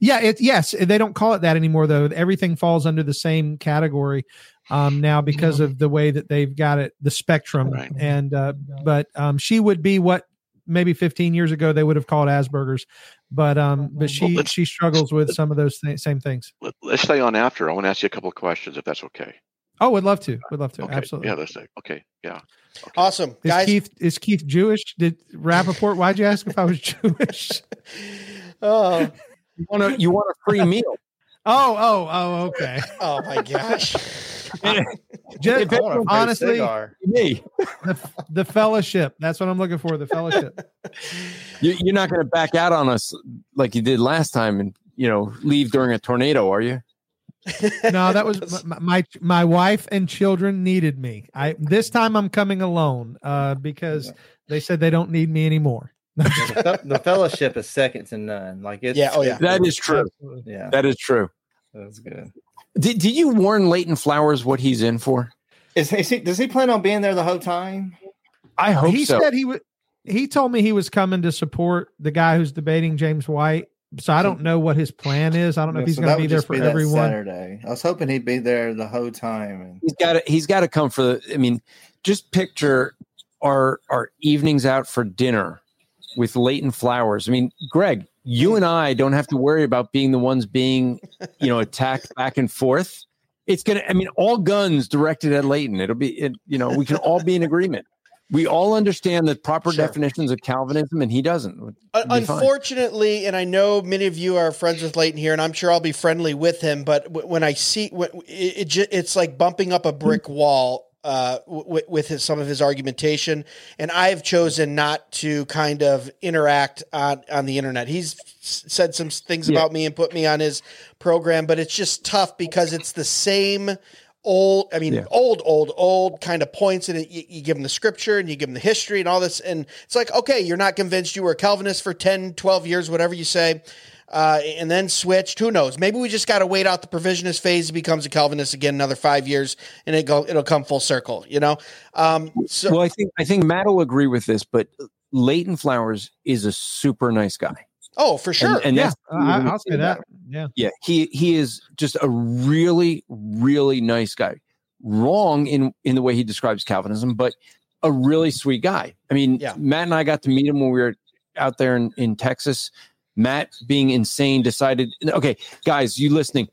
yeah, it yes, they don't call it that anymore though. Everything falls under the same category um, now because of the way that they've got it, the spectrum. Right. And uh, but um, she would be what maybe 15 years ago they would have called Asperger's, but um, but she let's- she struggles with some of those th- same things. Let, us stay on after. I want to ask you a couple of questions, if that's okay. Oh, I would love to, would love to, Okay. absolutely. Yeah, let's say. Okay. Yeah. awesome, Is guys. Keith is Keith Jewish? Did Rappaport? Why'd you ask if I was Jewish? Oh. oh, You want a you want a free meal? Oh, oh, oh, okay. oh my gosh. Just, I want honestly. Me, the, the fellowship. That's what I'm looking for. The fellowship. you, you're not going to back out on us like you did last time, and you know leave during a tornado, are you? No, that was my, my my wife and children needed me. I this time I'm coming alone uh, because they said they don't need me anymore. the, the fellowship is second to none. Like it's Yeah, oh, yeah. That is true. yeah, That is true. that's good. Did, did you warn Leighton Flowers what he's in for? Is, is he? Does he plan on being there the whole time? I hope he so. said he would. He told me he was coming to support the guy who's debating James White. So I don't know what his plan is. I don't know if he's So going to be there for that everyone. Saturday. I was hoping he'd be there the whole time. And he's got to he's got to come for the i mean just picture our our evenings out for dinner with Leighton Flowers. I mean, Greg, you and I don't have to worry about being the ones being, you know, attacked back and forth. It's gonna. I mean, all guns directed at Leighton. It'll be, it, you know, we can all be in agreement. We all understand the proper Sure. definitions of Calvinism, and he doesn't. Un- fine. Unfortunately, and I know many of you are friends with Leighton here, and I'm sure I'll be friendly with him. But when I see, it, it it's like bumping up a brick wall uh, with his, some of his argumentation. And I've chosen not to kind of interact on on the internet. He's said some things Yeah. about me and put me on his program, but it's just tough because it's the same old i mean Yeah. old old old kind of points and you, you give them the scripture and you give them the history and all this and it's like okay you're not convinced you were a calvinist for 10 12 years whatever you say uh, and then switched who knows maybe we just got to wait out the provisionist phase he becomes a calvinist again another five years and it go it'll come full circle you know um so well, I think I think Matt will agree with this, but Leighton Flowers is a super nice guy. Oh for sure And, and Yeah, that's I, I'll say that. Yeah. Yeah, he he is just a really really nice guy. Wrong in in the way he describes Calvinism, but a really sweet guy. I mean, Yeah. Matt and I got to meet him when we were out there in, in Texas. Matt, being insane, decided, okay, guys, you listening,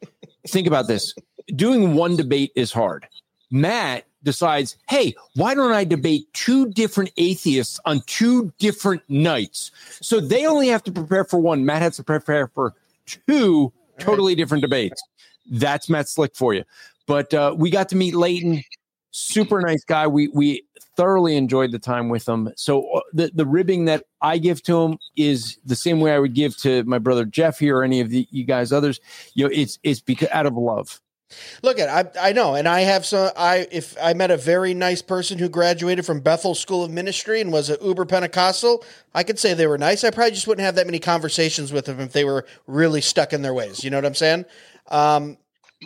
think about this. Doing one debate is hard. Matt decides, hey, why don't I debate two different atheists on two different nights? So they only have to prepare for one. Matt has to prepare for two totally different debates. That's Matt Slick for you. But uh, we got to meet Leighton, super nice guy. We we thoroughly enjoyed the time with him. So uh, the the ribbing that I give to him is the same way I would give to my brother Jeff here or any of the, you guys others. You know, it's it's because out of love. Look at I I know, and I have some. I if I met a very nice person who graduated from Bethel School of Ministry and was a Uber Pentecostal, I could say they were nice. I probably just wouldn't have that many conversations with them if they were really stuck in their ways. You know what I'm saying? Um,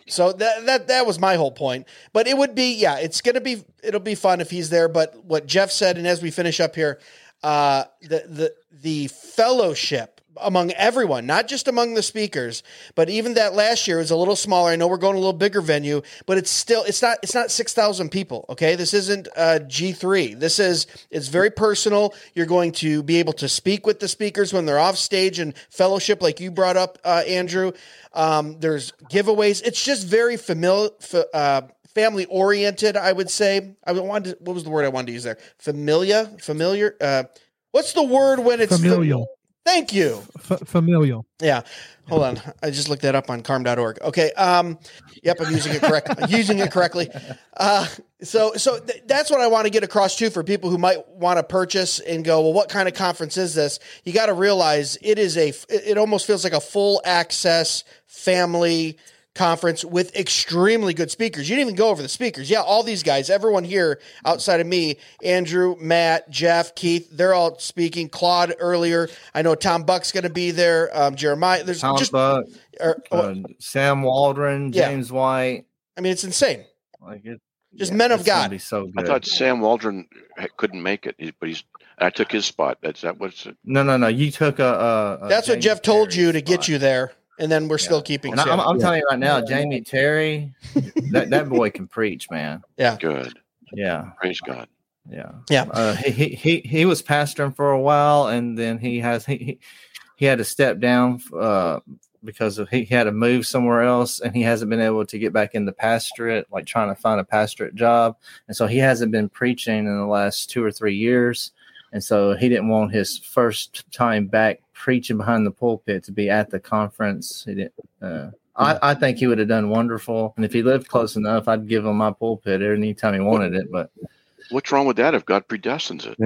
so that that that was my whole point. But it would be yeah, it's gonna be it'll be fun if he's there. But what Jeff said, and as we finish up here, uh, the the the fellowship among everyone, not just among the speakers, but even that last year was a little smaller. I know we're going a little bigger venue, but it's still it's not it's not six thousand people. Okay, this isn't uh, G three. This is it's very personal. You're going to be able to speak with the speakers when they're off stage and fellowship, like you brought up, uh, Andrew. Um, there's giveaways. It's just very familiar. Uh, family oriented, I would say. I wanted to, what was the word I wanted to use there? Familiar, familiar. Uh, what's the word when it's Familial. Thank you. F- familial. Yeah. Hold on. I just looked that up on carm.org. Okay. Um, yep, I'm using it correctly. Using it correctly. Uh, so so th- that's what I want to get across too for people who might want to purchase and go, well, what kind of conference is this? You got to realize it is a. It almost feels like a full access family conference with extremely good speakers. You didn't even go over the speakers. Yeah, all these guys, everyone here outside of me, Andrew, Matt, Jeff, Keith, they're all speaking. Claude earlier. I know Tom Buck's going to be there. Um, Jeremiah, there's Tom just Buck, or- uh, Sam Waldron, Yeah. James White. I mean, it's insane. Like it, Just men of God. Be so I thought Sam Waldron couldn't make it, but he's. I took his spot. That's that. What's it? no, no, no. You took a. a, a That's what Jamie Jeff told Terry you to get you there, and then we're still keeping. And I'm, I'm telling you right now, Jamie Terry, that, that boy can preach, man. Yeah. Good. Yeah, Praise God. yeah, Yeah. Uh, he, he he he was pastoring for a while, and then he has he he, he had to step down uh, because of he, he had to move somewhere else, and he hasn't been able to get back in the pastorate, like trying to find a pastorate job, and so he hasn't been preaching in the last two or three years. And so he didn't want his first time back preaching behind the pulpit to be at the conference. He didn't. Uh, I, I think he would have done wonderful, and if he lived close enough, I'd give him my pulpit anytime he wanted it. But What's wrong with that if God predestines it?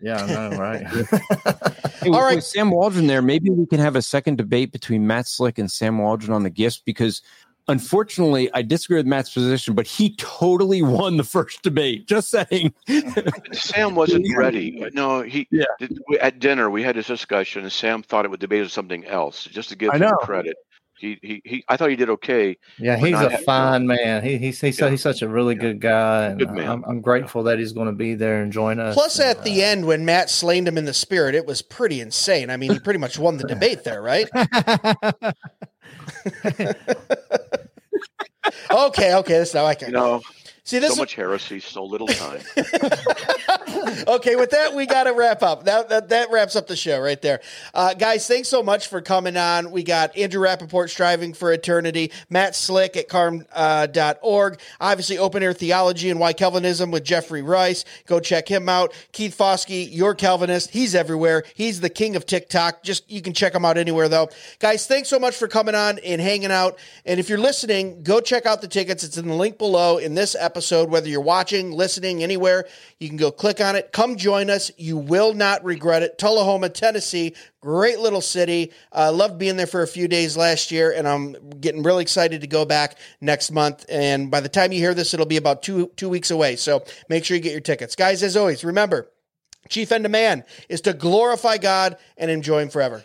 yeah, I know, right? Hey, All with- right. with Sam Waldron there, maybe we can have a second debate between Matt Slick and Sam Waldron on the gifts because unfortunately I disagree with Matt's position, but he totally won the first debate. Just saying. Sam wasn't ready. No, he. Yeah. At dinner, we had this discussion, and Sam thought it would debate on something else. Just to give him credit, he, he he. I thought he did okay. Yeah, he's a having- fine man. He, he's he's, Yeah. he's such a really Yeah. good guy, and Good man. I'm, I'm grateful that he's going to be there and join us. Plus, And, at the uh, end, when Matt slain him in the spirit, it was pretty insane. I mean, he pretty much won the debate there, right? Okay, okay, that's I You can know, see this. so much heresy, so little time. okay, with that, we got to wrap up. That, that that wraps up the show right there. Uh, guys, thanks so much for coming on. We got Andrew Rappaport striving for eternity, Matt Slick at carm.org, uh, obviously Open Air Theology and Why Calvinism with Jeffrey Rice. Go check him out. Keith Foskey, your Calvinist. He's everywhere. He's the king of TikTok. Just you can check him out anywhere though. Guys, thanks so much for coming on and hanging out. And if you're listening, go check out the tickets. It's in the link below in this episode. Whether you're watching, listening, anywhere, you can go click on it. Come join us. You will not regret it. Tullahoma, Tennessee, great little city. Uh, loved being there for a few days last year, and I'm getting really excited to go back next month. And by the time you hear this, it'll be about two two weeks away. So make sure you get your tickets, guys. As always, remember. Chief end of man is to glorify God and enjoy Him forever.